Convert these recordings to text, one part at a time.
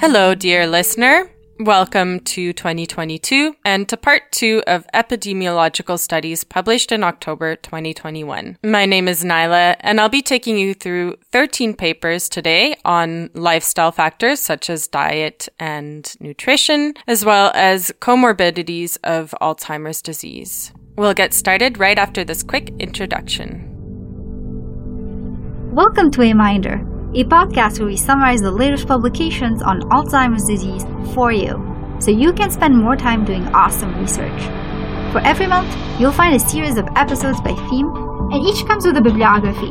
Hello, dear listener. Welcome to 2022 and to part two of epidemiological studies published in October 2021. My name is Nyla and I'll be taking you through 13 papers today on lifestyle factors such as diet and nutrition, as well as comorbidities of Alzheimer's disease. We'll get started right after this quick introduction. Welcome to A Minder a podcast where we summarize the latest publications on Alzheimer's disease for you, so you can spend more time doing awesome research. For every month, you'll find a series of episodes by theme, and each comes with a bibliography.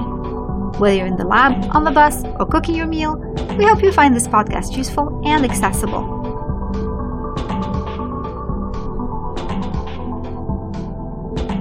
Whether you're in the lab, on the bus, or cooking your meal, we hope you find this podcast useful and accessible.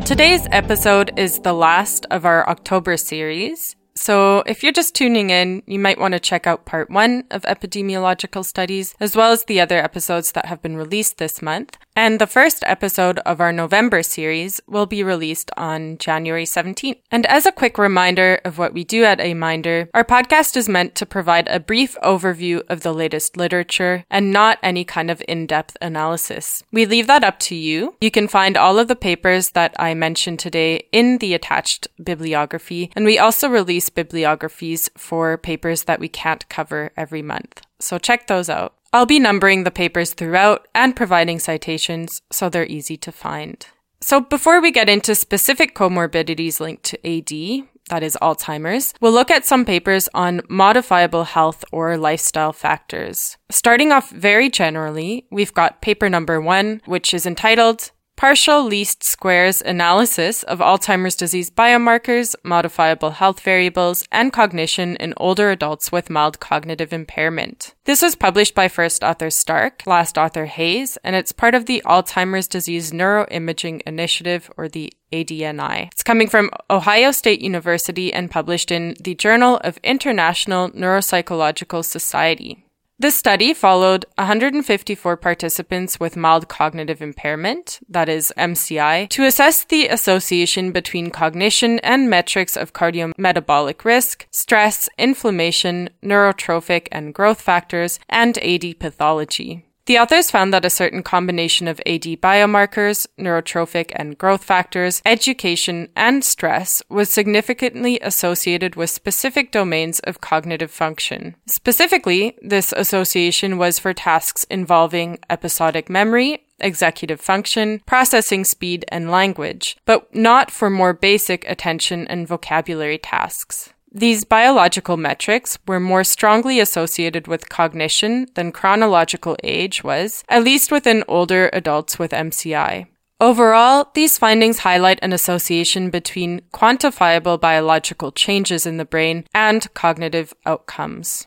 Today's episode is the last of our October series, so, if you're just tuning in, you might want to check out part one of epidemiological studies, as well as the other episodes that have been released this month. And the first episode of our November series will be released on January 17th. And as a quick reminder of what we do at A Minder, our podcast is meant to provide a brief overview of the latest literature and not any kind of in-depth analysis. We leave that up to you. You can find all of the papers that I mentioned today in the attached bibliography, and we also release bibliographies for papers that we can't cover every month. So check those out. I'll be numbering the papers throughout and providing citations so they're easy to find. So before we get into specific comorbidities linked to AD, that is Alzheimer's, we'll look at some papers on modifiable health or lifestyle factors. Starting off very generally, we've got paper number one, which is entitled Partial least squares analysis of Alzheimer's disease biomarkers, modifiable health variables, and cognition in older adults with mild cognitive impairment. This was published by first author Stark, last author Hayes, and it's part of the Alzheimer's Disease Neuroimaging Initiative, or the ADNI. It's coming from Ohio State University and published in the Journal of International Neuropsychological Society. This study followed 154 participants with mild cognitive impairment, that is MCI, to assess the association between cognition and metrics of cardiometabolic risk, stress, inflammation, neurotrophic and growth factors, and AD pathology. The authors found that a certain combination of AD biomarkers, neurotrophic and growth factors, education, and stress was significantly associated with specific domains of cognitive function. Specifically, this association was for tasks involving episodic memory, executive function, processing speed, and language, but not for more basic attention and vocabulary tasks. These biological metrics were more strongly associated with cognition than chronological age was, at least within older adults with MCI. Overall, these findings highlight an association between quantifiable biological changes in the brain and cognitive outcomes.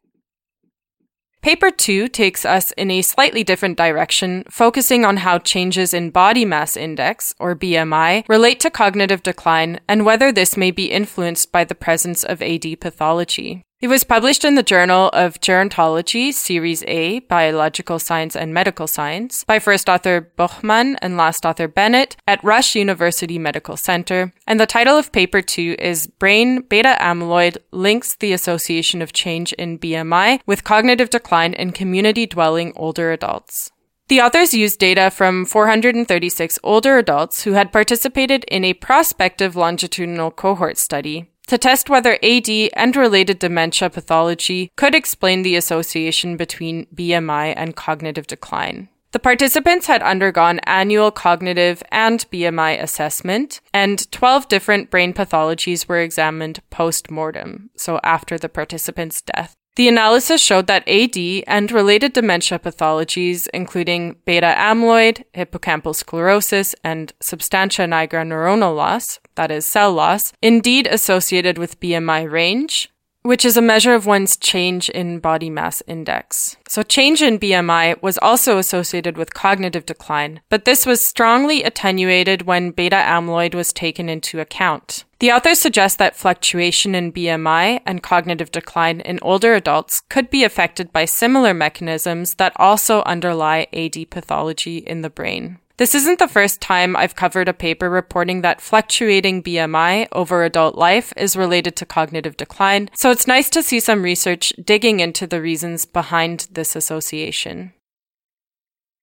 Paper 2 takes us in a slightly different direction, focusing on how changes in body mass index, or BMI, relate to cognitive decline and whether this may be influenced by the presence of AD pathology. It was published in the Journal of Gerontology, Series A, Biological Science and Medical Science, by first author Buchman and last author Bennett at Rush University Medical Center, and the title of paper 2 is Brain Beta Amyloid Links the Association of Change in BMI with Cognitive Decline in Community Dwelling Older Adults. The authors used data from 436 older adults who had participated in a prospective longitudinal cohort study to test whether AD and related dementia pathology could explain the association between BMI and cognitive decline. The participants had undergone annual cognitive and BMI assessment, and 12 different brain pathologies were examined post mortem, so after the participant's death. The analysis showed that AD and related dementia pathologies, including beta amyloid, hippocampal sclerosis, and substantia nigra neuronal loss, that is, cell loss, indeed associated with BMI range, which is a measure of one's change in body mass index. So change in BMI was also associated with cognitive decline, but this was strongly attenuated when beta amyloid was taken into account. The authors suggest that fluctuation in BMI and cognitive decline in older adults could be affected by similar mechanisms that also underlie AD pathology in the brain. This isn't the first time I've covered a paper reporting that fluctuating BMI over adult life is related to cognitive decline, so it's nice to see some research digging into the reasons behind this association.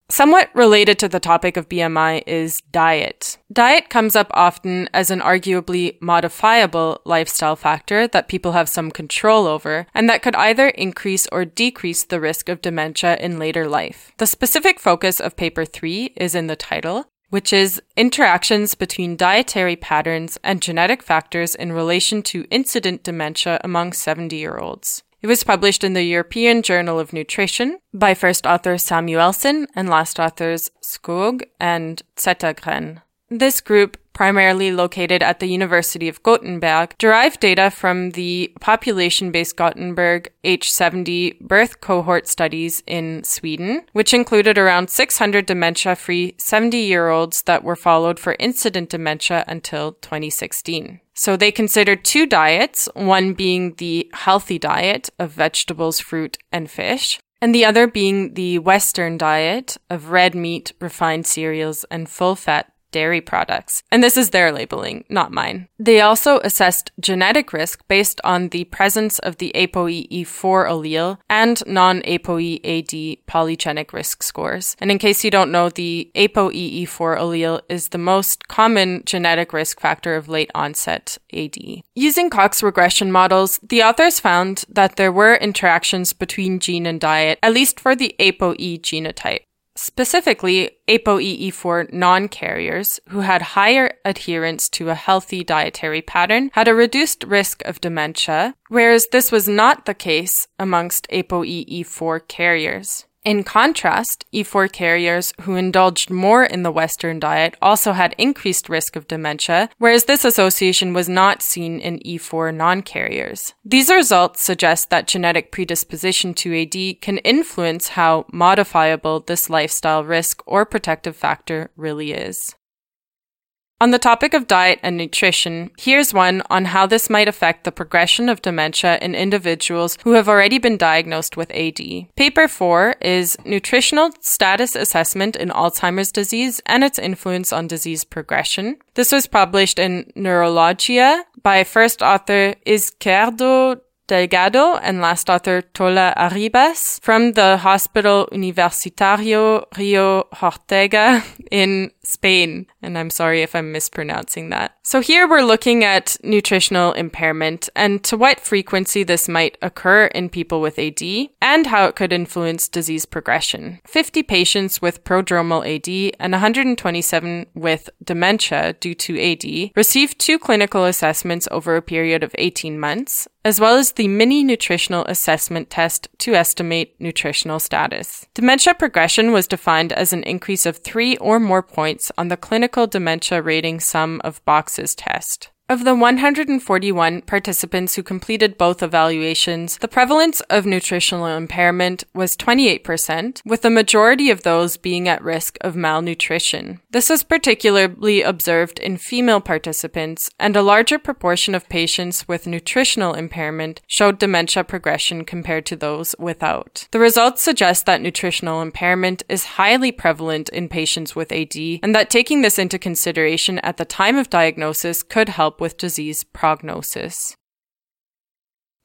Somewhat related to the topic of BMI is diet. Diet comes up often as an arguably modifiable lifestyle factor that people have some control over, and that could either increase or decrease the risk of dementia in later life. The specific focus of paper 3 is in the title, which is interactions between dietary patterns and genetic factors in relation to incident dementia among 70 year olds. It was published in the European Journal of Nutrition by first author Samuelsson and last authors Skog and Zettergren. This group, primarily located at the University of Gothenburg, derived data from the population-based Gothenburg H70 birth cohort studies in Sweden, which included around 600 dementia-free 70-year-olds that were followed for incident dementia until 2016. So they considered two diets, one being the healthy diet of vegetables, fruit, and fish, and the other being the Western diet of red meat, refined cereals, and full fat dairy products. And this is their labeling, not mine. They also assessed genetic risk based on the presence of the ApoE4 allele and non-ApoE-AD polygenic risk scores. And in case you don't know, the ApoE4 allele is the most common genetic risk factor of late onset AD. Using Cox regression models, the authors found that there were interactions between gene and diet, at least for the ApoE genotype. Specifically, ApoE4 non-carriers who had higher adherence to a healthy dietary pattern had a reduced risk of dementia, whereas this was not the case amongst ApoE4 carriers. In contrast, E4 carriers who indulged more in the Western diet also had increased risk of dementia, whereas this association was not seen in E4 non-carriers. These results suggest that genetic predisposition to AD can influence how modifiable this lifestyle risk or protective factor really is. On the topic of diet and nutrition, here's one on how this might affect the progression of dementia in individuals who have already been diagnosed with AD. Paper 4 is Nutritional Status Assessment in Alzheimer's Disease and its Influence on Disease Progression. This was published in Neurologia by first author Izquierdo Delgado and last author Tola Arribas from the Hospital Universitario Rio Hortega in Spain. And I'm sorry if I'm mispronouncing that. So here we're looking at nutritional impairment and to what frequency this might occur in people with AD and how it could influence disease progression. 50 patients with prodromal AD and 127 with dementia due to AD received two clinical assessments over a period of 18 months, as well as the mini nutritional assessment test to estimate nutritional status. Dementia progression was defined as an increase of three or more points on the clinical dementia rating sum of boxes test. Of the 141 participants who completed both evaluations, the prevalence of nutritional impairment was 28%, with the majority of those being at risk of malnutrition. This was particularly observed in female participants, and a larger proportion of patients with nutritional impairment showed dementia progression compared to those without. The results suggest that nutritional impairment is highly prevalent in patients with AD, and that taking this into consideration at the time of diagnosis could help with disease prognosis.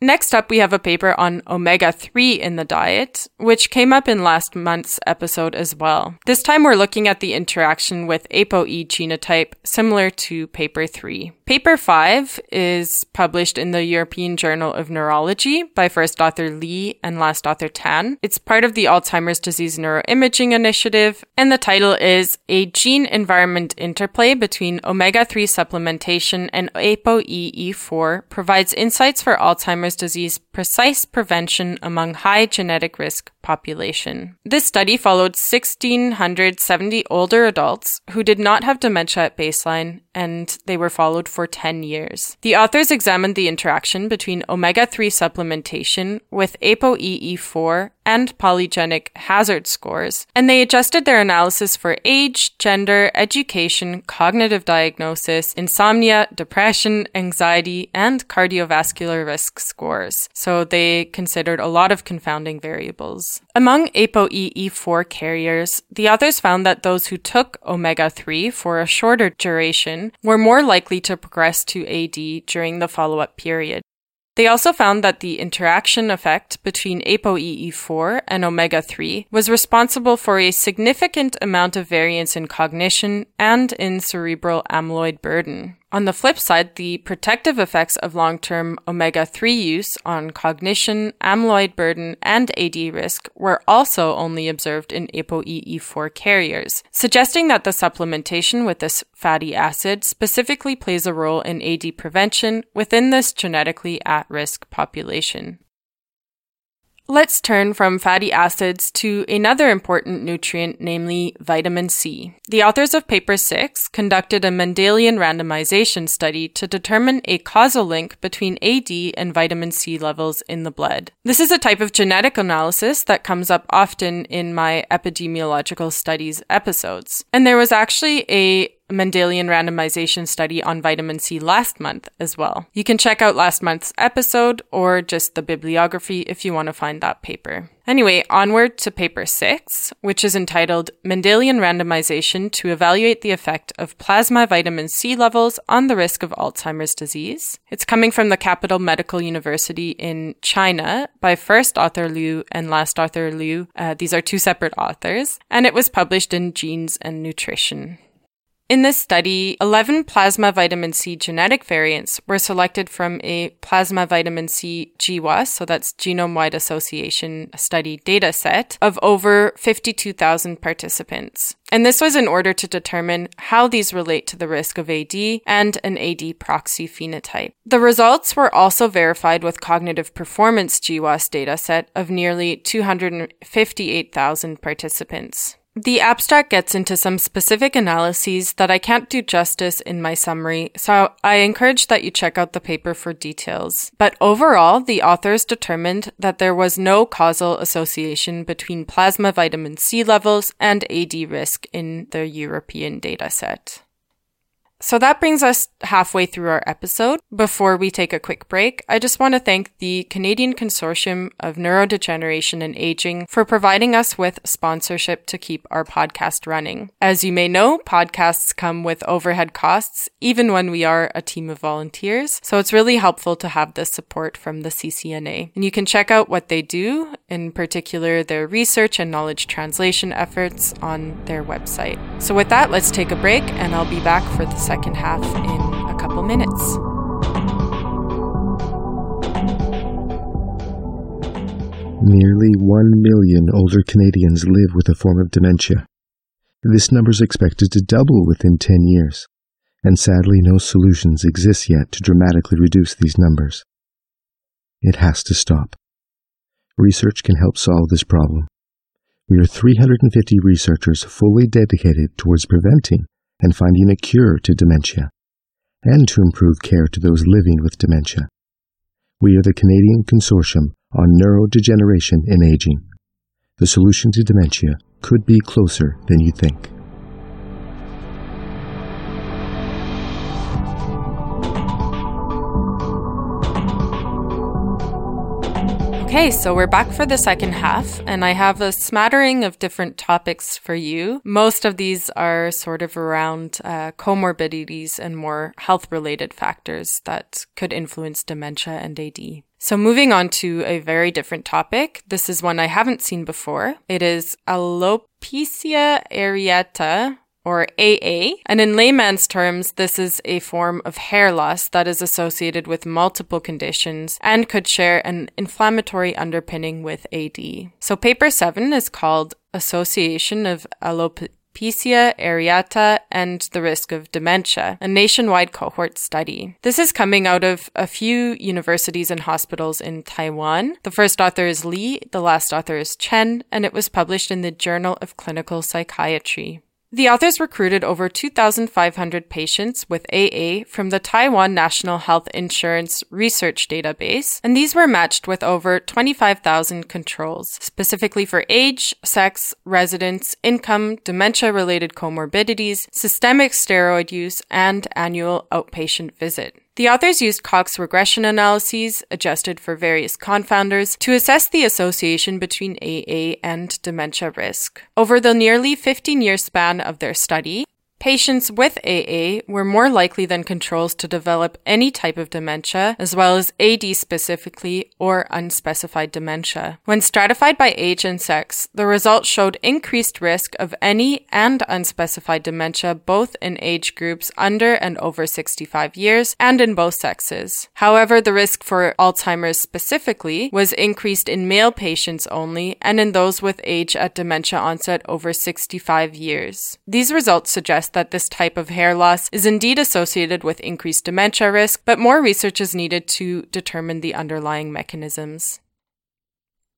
Next up, we have a paper on omega 3 in the diet, which came up in last month's episode as well. This time, we're looking at the interaction with ApoE genotype, similar to paper 3. Paper 5 is published in the European Journal of Neurology by first author Lee and last author Tan. It's part of the Alzheimer's Disease Neuroimaging Initiative, and the title is A Gene Environment Interplay Between Omega 3 Supplementation and ApoE4 Provides Insights for Alzheimer's Disease Precise Prevention Among High Genetic Risk Population. This study followed 1,670 older adults who did not have dementia at baseline, and they were followed for 10 years. The authors examined the interaction between omega 3 supplementation with ApoE4 and polygenic hazard scores, and they adjusted their analysis for age, gender, education, cognitive diagnosis, insomnia, depression, anxiety, and cardiovascular risk scores. So they considered a lot of confounding variables. Among ApoE4 carriers, the authors found that those who took omega 3 for a shorter duration were more likely to progress to AD during the follow up period. They also found that the interaction effect between ApoE4 and omega 3 was responsible for a significant amount of variance in cognition and in cerebral amyloid burden. On the flip side, the protective effects of long term omega 3 use on cognition, amyloid burden, and AD risk were also only observed in ApoE4 carriers, suggesting that the supplementation with this fatty acid specifically plays a role in AD prevention within this genetically at risk population. Let's turn from fatty acids to another important nutrient, namely vitamin C. The authors of paper 6 conducted a Mendelian randomization study to determine a causal link between AD and vitamin C levels in the blood. This is a type of genetic analysis that comes up often in my epidemiological studies episodes. And there was actually a Mendelian randomization study on vitamin C last month as well. You can check out last month's episode or just the bibliography if you want to find that paper. Anyway, onward to paper six, which is entitled Mendelian Randomization to Evaluate the Effect of Plasma Vitamin C Levels on the Risk of Alzheimer's Disease. It's coming from the Capital Medical University in China by first author Liu and last author Liu. Uh, these are two separate authors, and it was published in Genes and Nutrition. In this study, 11 plasma vitamin C genetic variants were selected from a plasma vitamin C GWAS, so that's genome wide association study data set of over 52,000 participants. And this was in order to determine how these relate to the risk of AD and an AD proxy phenotype. The results were also verified with cognitive performance GWAS dataset of nearly 258,000 participants. The abstract gets into some specific analyses that I can't do justice in my summary, so I encourage that you check out the paper for details. But overall, the authors determined that there was no causal association between plasma vitamin C levels and AD risk in the European dataset. So that brings us halfway through our episode. Before we take a quick break, I just want to thank the Canadian Consortium of Neurodegeneration and Aging for providing us with sponsorship to keep our podcast running. As you may know, podcasts come with overhead costs, even when we are a team of volunteers. So it's really helpful to have this support from the CCNA. And you can check out what they do, in particular their research and knowledge translation efforts on their website. So with that, let's take a break and I'll be back for the second half in a couple minutes. Nearly 1 million older Canadians live with a form of dementia. This number is expected to double within 10 years, and sadly, no solutions exist yet to dramatically reduce these numbers. It has to stop. Research can help solve this problem. We are 350 researchers fully dedicated towards preventing and finding a cure to dementia, and to improve care to those living with dementia. We are the Canadian Consortium on Neurodegeneration in Aging. The solution to dementia could be closer than you think. Okay, so we're back for the second half, and I have a smattering of different topics for you. Most of these are sort of around uh, comorbidities and more health related factors that could influence dementia and AD. So moving on to a very different topic. This is one I haven't seen before. It is alopecia areata, or AA. And in layman's terms, this is a form of hair loss that is associated with multiple conditions and could share an inflammatory underpinning with AD. So paper seven is called Association of Alopecia areata and the risk of dementia, a nationwide cohort study. This is coming out of a few universities and hospitals in Taiwan. The first author is Li, the last author is Chen, and it was published in the Journal of Clinical Psychiatry. The authors recruited over 2,500 patients with AA from the Taiwan National Health Insurance Research Database, and these were matched with over 25,000 controls, specifically for age, sex, residence, income, dementia related comorbidities, systemic steroid use, and annual outpatient visit. The authors used Cox regression analyses adjusted for various confounders to assess the association between AA and dementia risk. Over the nearly 15 year span of their study, Patients with AA were more likely than controls to develop any type of dementia, as well as AD specifically or unspecified dementia. When stratified by age and sex, the results showed increased risk of any and unspecified dementia both in age groups under and over 65 years and in both sexes. However, the risk for Alzheimer's specifically was increased in male patients only and in those with age at dementia onset over 65 years. These results suggest that this type of hair loss is indeed associated with increased dementia risk, but more research is needed to determine the underlying mechanisms.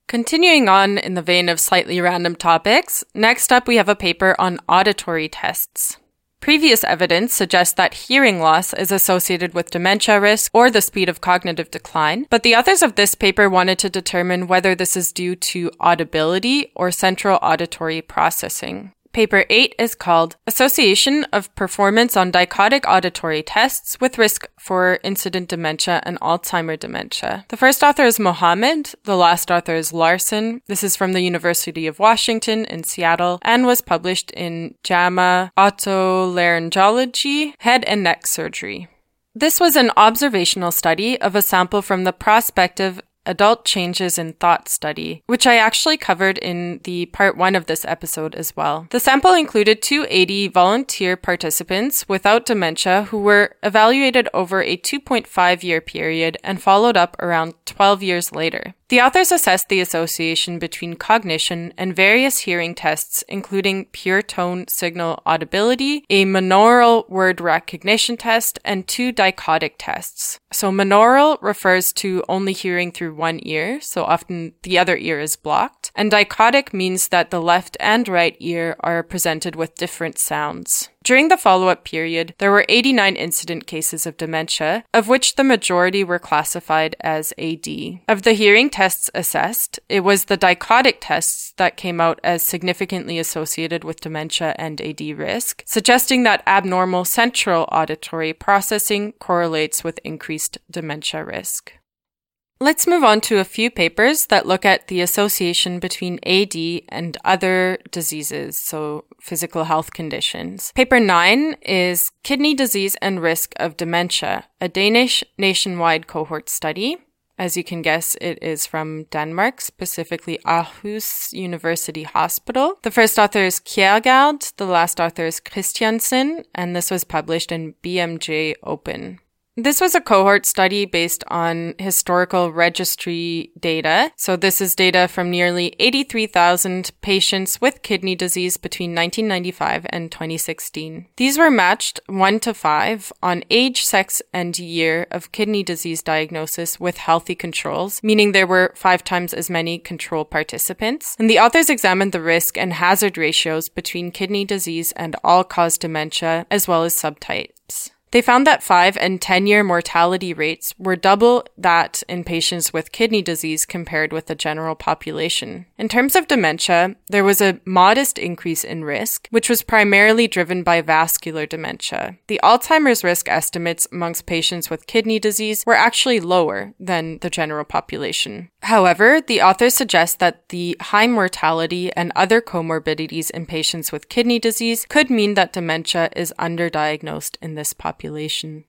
Continuing on in the vein of slightly random topics, next up we have a paper on auditory tests. Previous evidence suggests that hearing loss is associated with dementia risk or the speed of cognitive decline, but the authors of this paper wanted to determine whether this is due to audibility or central auditory processing. Paper 8 is called Association of Performance on Dichotic Auditory Tests with Risk for Incident Dementia and Alzheimer Dementia. The first author is Mohammed, the last author is Larson. This is from the University of Washington in Seattle and was published in JAMA Otolaryngology, Head and Neck Surgery. This was an observational study of a sample from the prospective Adult Changes in Thought study, which I actually covered in the part one of this episode as well. The sample included 280 volunteer participants without dementia who were evaluated over a 2.5 year period and followed up around 12 years later. The authors assessed the association between cognition and various hearing tests, including pure tone signal audibility, a monaural word recognition test, and two dichotic tests. So, monaural refers to only hearing through one ear, so often the other ear is blocked, and dichotic means that the left and right ear are presented with different sounds. During the follow up period, there were 89 incident cases of dementia, of which the majority were classified as AD. Of the hearing tests assessed, it was the dichotic tests that came out as significantly associated with dementia and AD risk, suggesting that abnormal central auditory processing correlates with increased dementia risk. Let's move on to a few papers that look at the association between AD and other diseases, so physical health conditions. Paper 9 is Kidney Disease and Risk of Dementia, a Danish nationwide cohort study. As you can guess, it is from Denmark, specifically Aarhus University Hospital. The first author is Kjærgaard, the last author is Christiansen, and this was published in BMJ Open. This was a cohort study based on historical registry data. So this is data from nearly 83,000 patients with kidney disease between 1995 and 2016. These were matched 1 to 5 on age, sex, and year of kidney disease diagnosis with healthy controls, meaning there were 5 times as many control participants. And the authors examined the risk and hazard ratios between kidney disease and all-cause dementia as well as subtypes. They found that 5 and 10 year mortality rates were double that in patients with kidney disease compared with the general population. In terms of dementia, there was a modest increase in risk, which was primarily driven by vascular dementia. The Alzheimer's risk estimates amongst patients with kidney disease were actually lower than the general population. However, the authors suggest that the high mortality and other comorbidities in patients with kidney disease could mean that dementia is underdiagnosed in this population.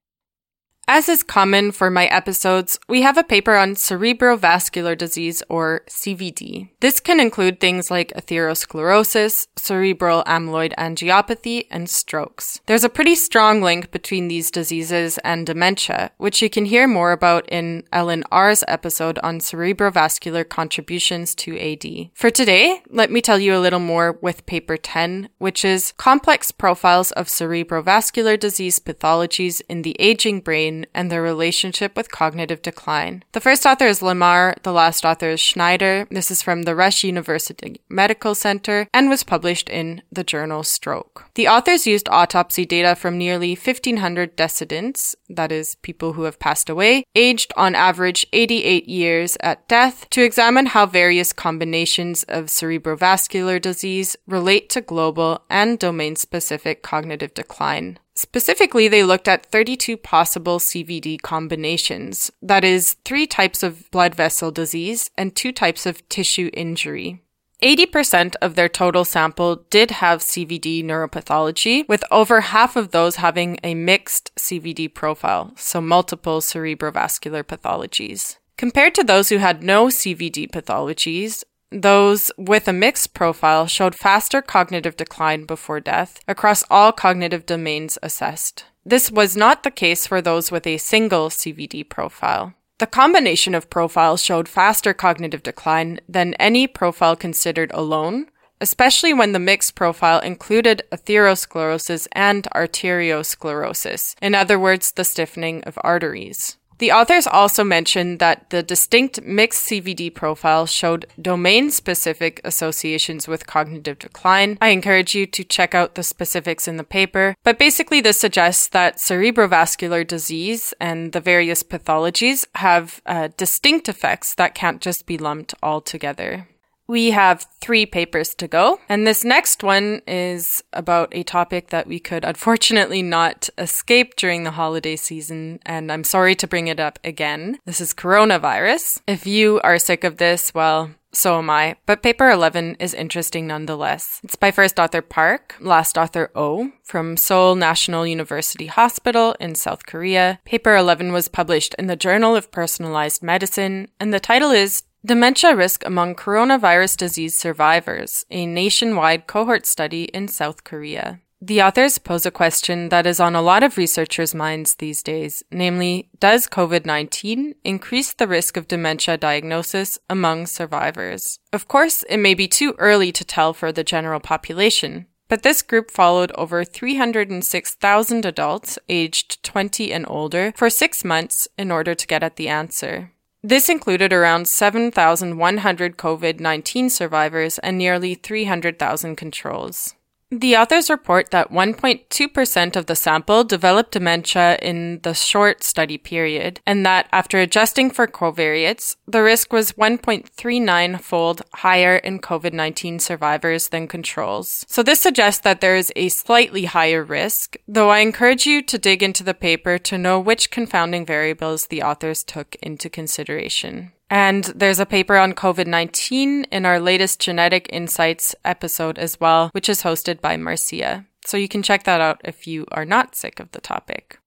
As is common for my episodes, we have a paper on cerebrovascular disease or CVD. This can include things like atherosclerosis, cerebral amyloid angiopathy, and strokes. There's a pretty strong link between these diseases and dementia, which you can hear more about in Ellen R's episode on cerebrovascular contributions to AD. For today, let me tell you a little more with paper 10, which is complex profiles of cerebrovascular disease pathologies in the aging brain and their relationship with cognitive decline. The first author is Lamar, the last author is Schneider. This is from the Rush University Medical Center and was published in the journal Stroke. The authors used autopsy data from nearly 1,500 decedents, that is, people who have passed away, aged on average 88 years at death, to examine how various combinations of cerebrovascular disease relate to global and domain specific cognitive decline. Specifically, they looked at 32 possible CVD combinations, that is, three types of blood vessel disease and two types of tissue injury. 80% of their total sample did have CVD neuropathology, with over half of those having a mixed CVD profile, so multiple cerebrovascular pathologies. Compared to those who had no CVD pathologies, those with a mixed profile showed faster cognitive decline before death across all cognitive domains assessed. This was not the case for those with a single CVD profile. The combination of profiles showed faster cognitive decline than any profile considered alone, especially when the mixed profile included atherosclerosis and arteriosclerosis, in other words, the stiffening of arteries. The authors also mentioned that the distinct mixed CVD profile showed domain specific associations with cognitive decline. I encourage you to check out the specifics in the paper, but basically, this suggests that cerebrovascular disease and the various pathologies have uh, distinct effects that can't just be lumped all together. We have three papers to go, and this next one is about a topic that we could unfortunately not escape during the holiday season, and I'm sorry to bring it up again. This is coronavirus. If you are sick of this, well, so am I, but paper 11 is interesting nonetheless. It's by first author Park, last author O, from Seoul National University Hospital in South Korea. Paper 11 was published in the Journal of Personalized Medicine, and the title is Dementia Risk Among Coronavirus Disease Survivors, a nationwide cohort study in South Korea. The authors pose a question that is on a lot of researchers' minds these days, namely, does COVID 19 increase the risk of dementia diagnosis among survivors? Of course, it may be too early to tell for the general population, but this group followed over 306,000 adults aged 20 and older for six months in order to get at the answer. This included around 7,100 COVID 19 survivors and nearly 300,000 controls. The authors report that 1.2% of the sample developed dementia in the short study period, and that after adjusting for covariates, the risk was 1.39 fold higher in COVID 19 survivors than controls. So this suggests that there is a slightly higher risk, though I encourage you to dig into the paper to know which confounding variables the authors took into consideration. And there's a paper on COVID 19 in our latest Genetic Insights episode as well, which is hosted by Marcia. So you can check that out if you are not sick of the topic.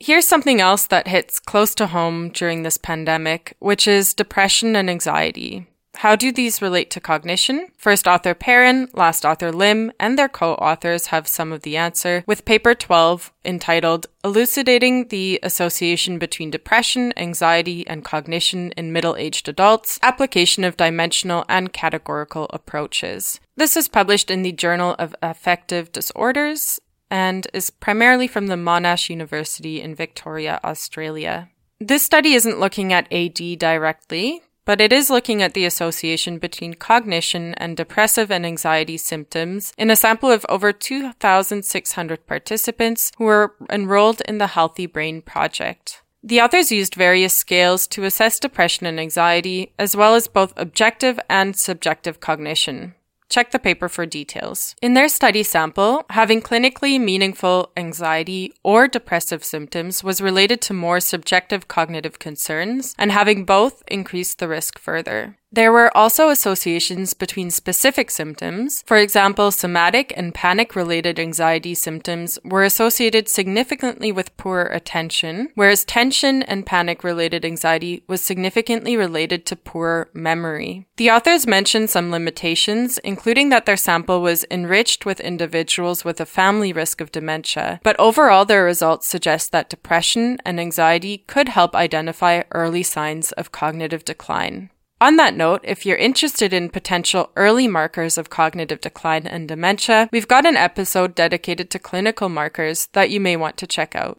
Here's something else that hits close to home during this pandemic, which is depression and anxiety. How do these relate to cognition? First author Perin, last author Lim, and their co-authors have some of the answer, with paper 12 entitled Elucidating the Association Between Depression, Anxiety, and Cognition in Middle-Aged Adults, Application of Dimensional and Categorical Approaches. This is published in the Journal of Affective Disorders and is primarily from the Monash University in Victoria, Australia. This study isn't looking at AD directly, but it is looking at the association between cognition and depressive and anxiety symptoms in a sample of over 2,600 participants who were enrolled in the Healthy Brain Project. The authors used various scales to assess depression and anxiety, as well as both objective and subjective cognition. Check the paper for details. In their study sample, having clinically meaningful anxiety or depressive symptoms was related to more subjective cognitive concerns, and having both increased the risk further. There were also associations between specific symptoms. For example, somatic and panic related anxiety symptoms were associated significantly with poor attention, whereas tension and panic related anxiety was significantly related to poor memory. The authors mentioned some limitations, including that their sample was enriched with individuals with a family risk of dementia, but overall their results suggest that depression and anxiety could help identify early signs of cognitive decline. On that note, if you're interested in potential early markers of cognitive decline and dementia, we've got an episode dedicated to clinical markers that you may want to check out.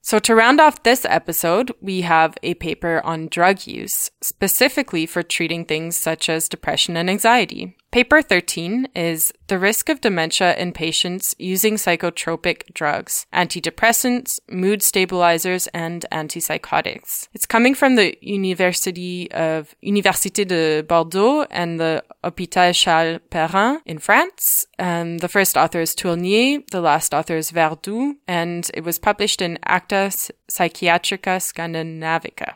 So, to round off this episode, we have a paper on drug use, specifically for treating things such as depression and anxiety. Paper 13 is The Risk of Dementia in Patients Using Psychotropic Drugs, Antidepressants, Mood Stabilizers, and Antipsychotics. It's coming from the University of Université de Bordeaux and the Hôpital Charles Perrens in France. Um, the first author is Tournier, the last author is Verdoux, and it was published in Acta Psychiatrica Scandinavica.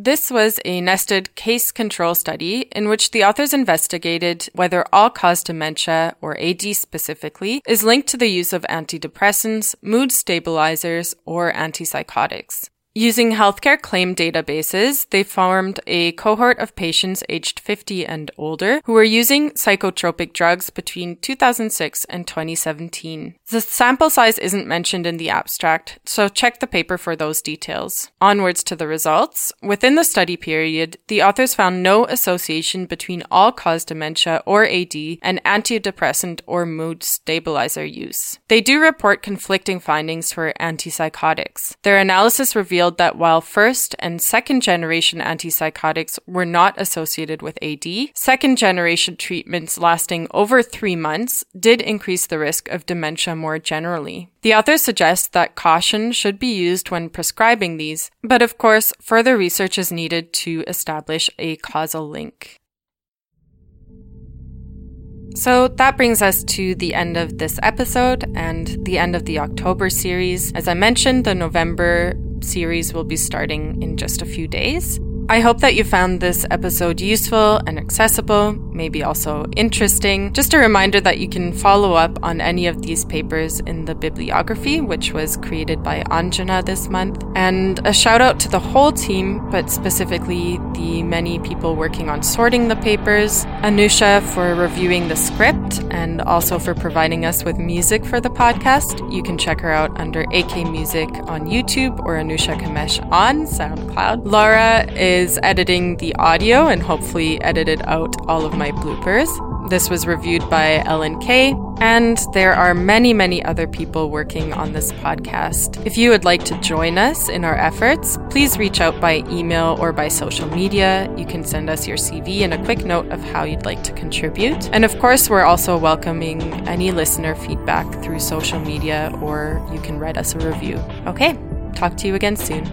This was a nested case control study in which the authors investigated whether all cause dementia, or AD specifically, is linked to the use of antidepressants, mood stabilizers, or antipsychotics. Using healthcare claim databases, they formed a cohort of patients aged 50 and older who were using psychotropic drugs between 2006 and 2017. The sample size isn't mentioned in the abstract, so check the paper for those details. Onwards to the results. Within the study period, the authors found no association between all cause dementia or AD and antidepressant or mood stabilizer use. They do report conflicting findings for antipsychotics. Their analysis revealed revealed that while first and second generation antipsychotics were not associated with AD, second generation treatments lasting over three months did increase the risk of dementia more generally. The authors suggest that caution should be used when prescribing these, but of course, further research is needed to establish a causal link. So that brings us to the end of this episode and the end of the October series. As I mentioned, the November series will be starting in just a few days. I hope that you found this episode useful and accessible, maybe also interesting. Just a reminder that you can follow up on any of these papers in the bibliography, which was created by Anjana this month. And a shout out to the whole team, but specifically the many people working on sorting the papers, Anusha for reviewing the script, and also for providing us with music for the podcast. You can check her out under AK Music on YouTube or Anusha Kamesh on SoundCloud. Laura is is editing the audio and hopefully edited out all of my bloopers. This was reviewed by Ellen Kay, and there are many, many other people working on this podcast. If you would like to join us in our efforts, please reach out by email or by social media. You can send us your CV and a quick note of how you'd like to contribute. And of course, we're also welcoming any listener feedback through social media, or you can write us a review. Okay, talk to you again soon.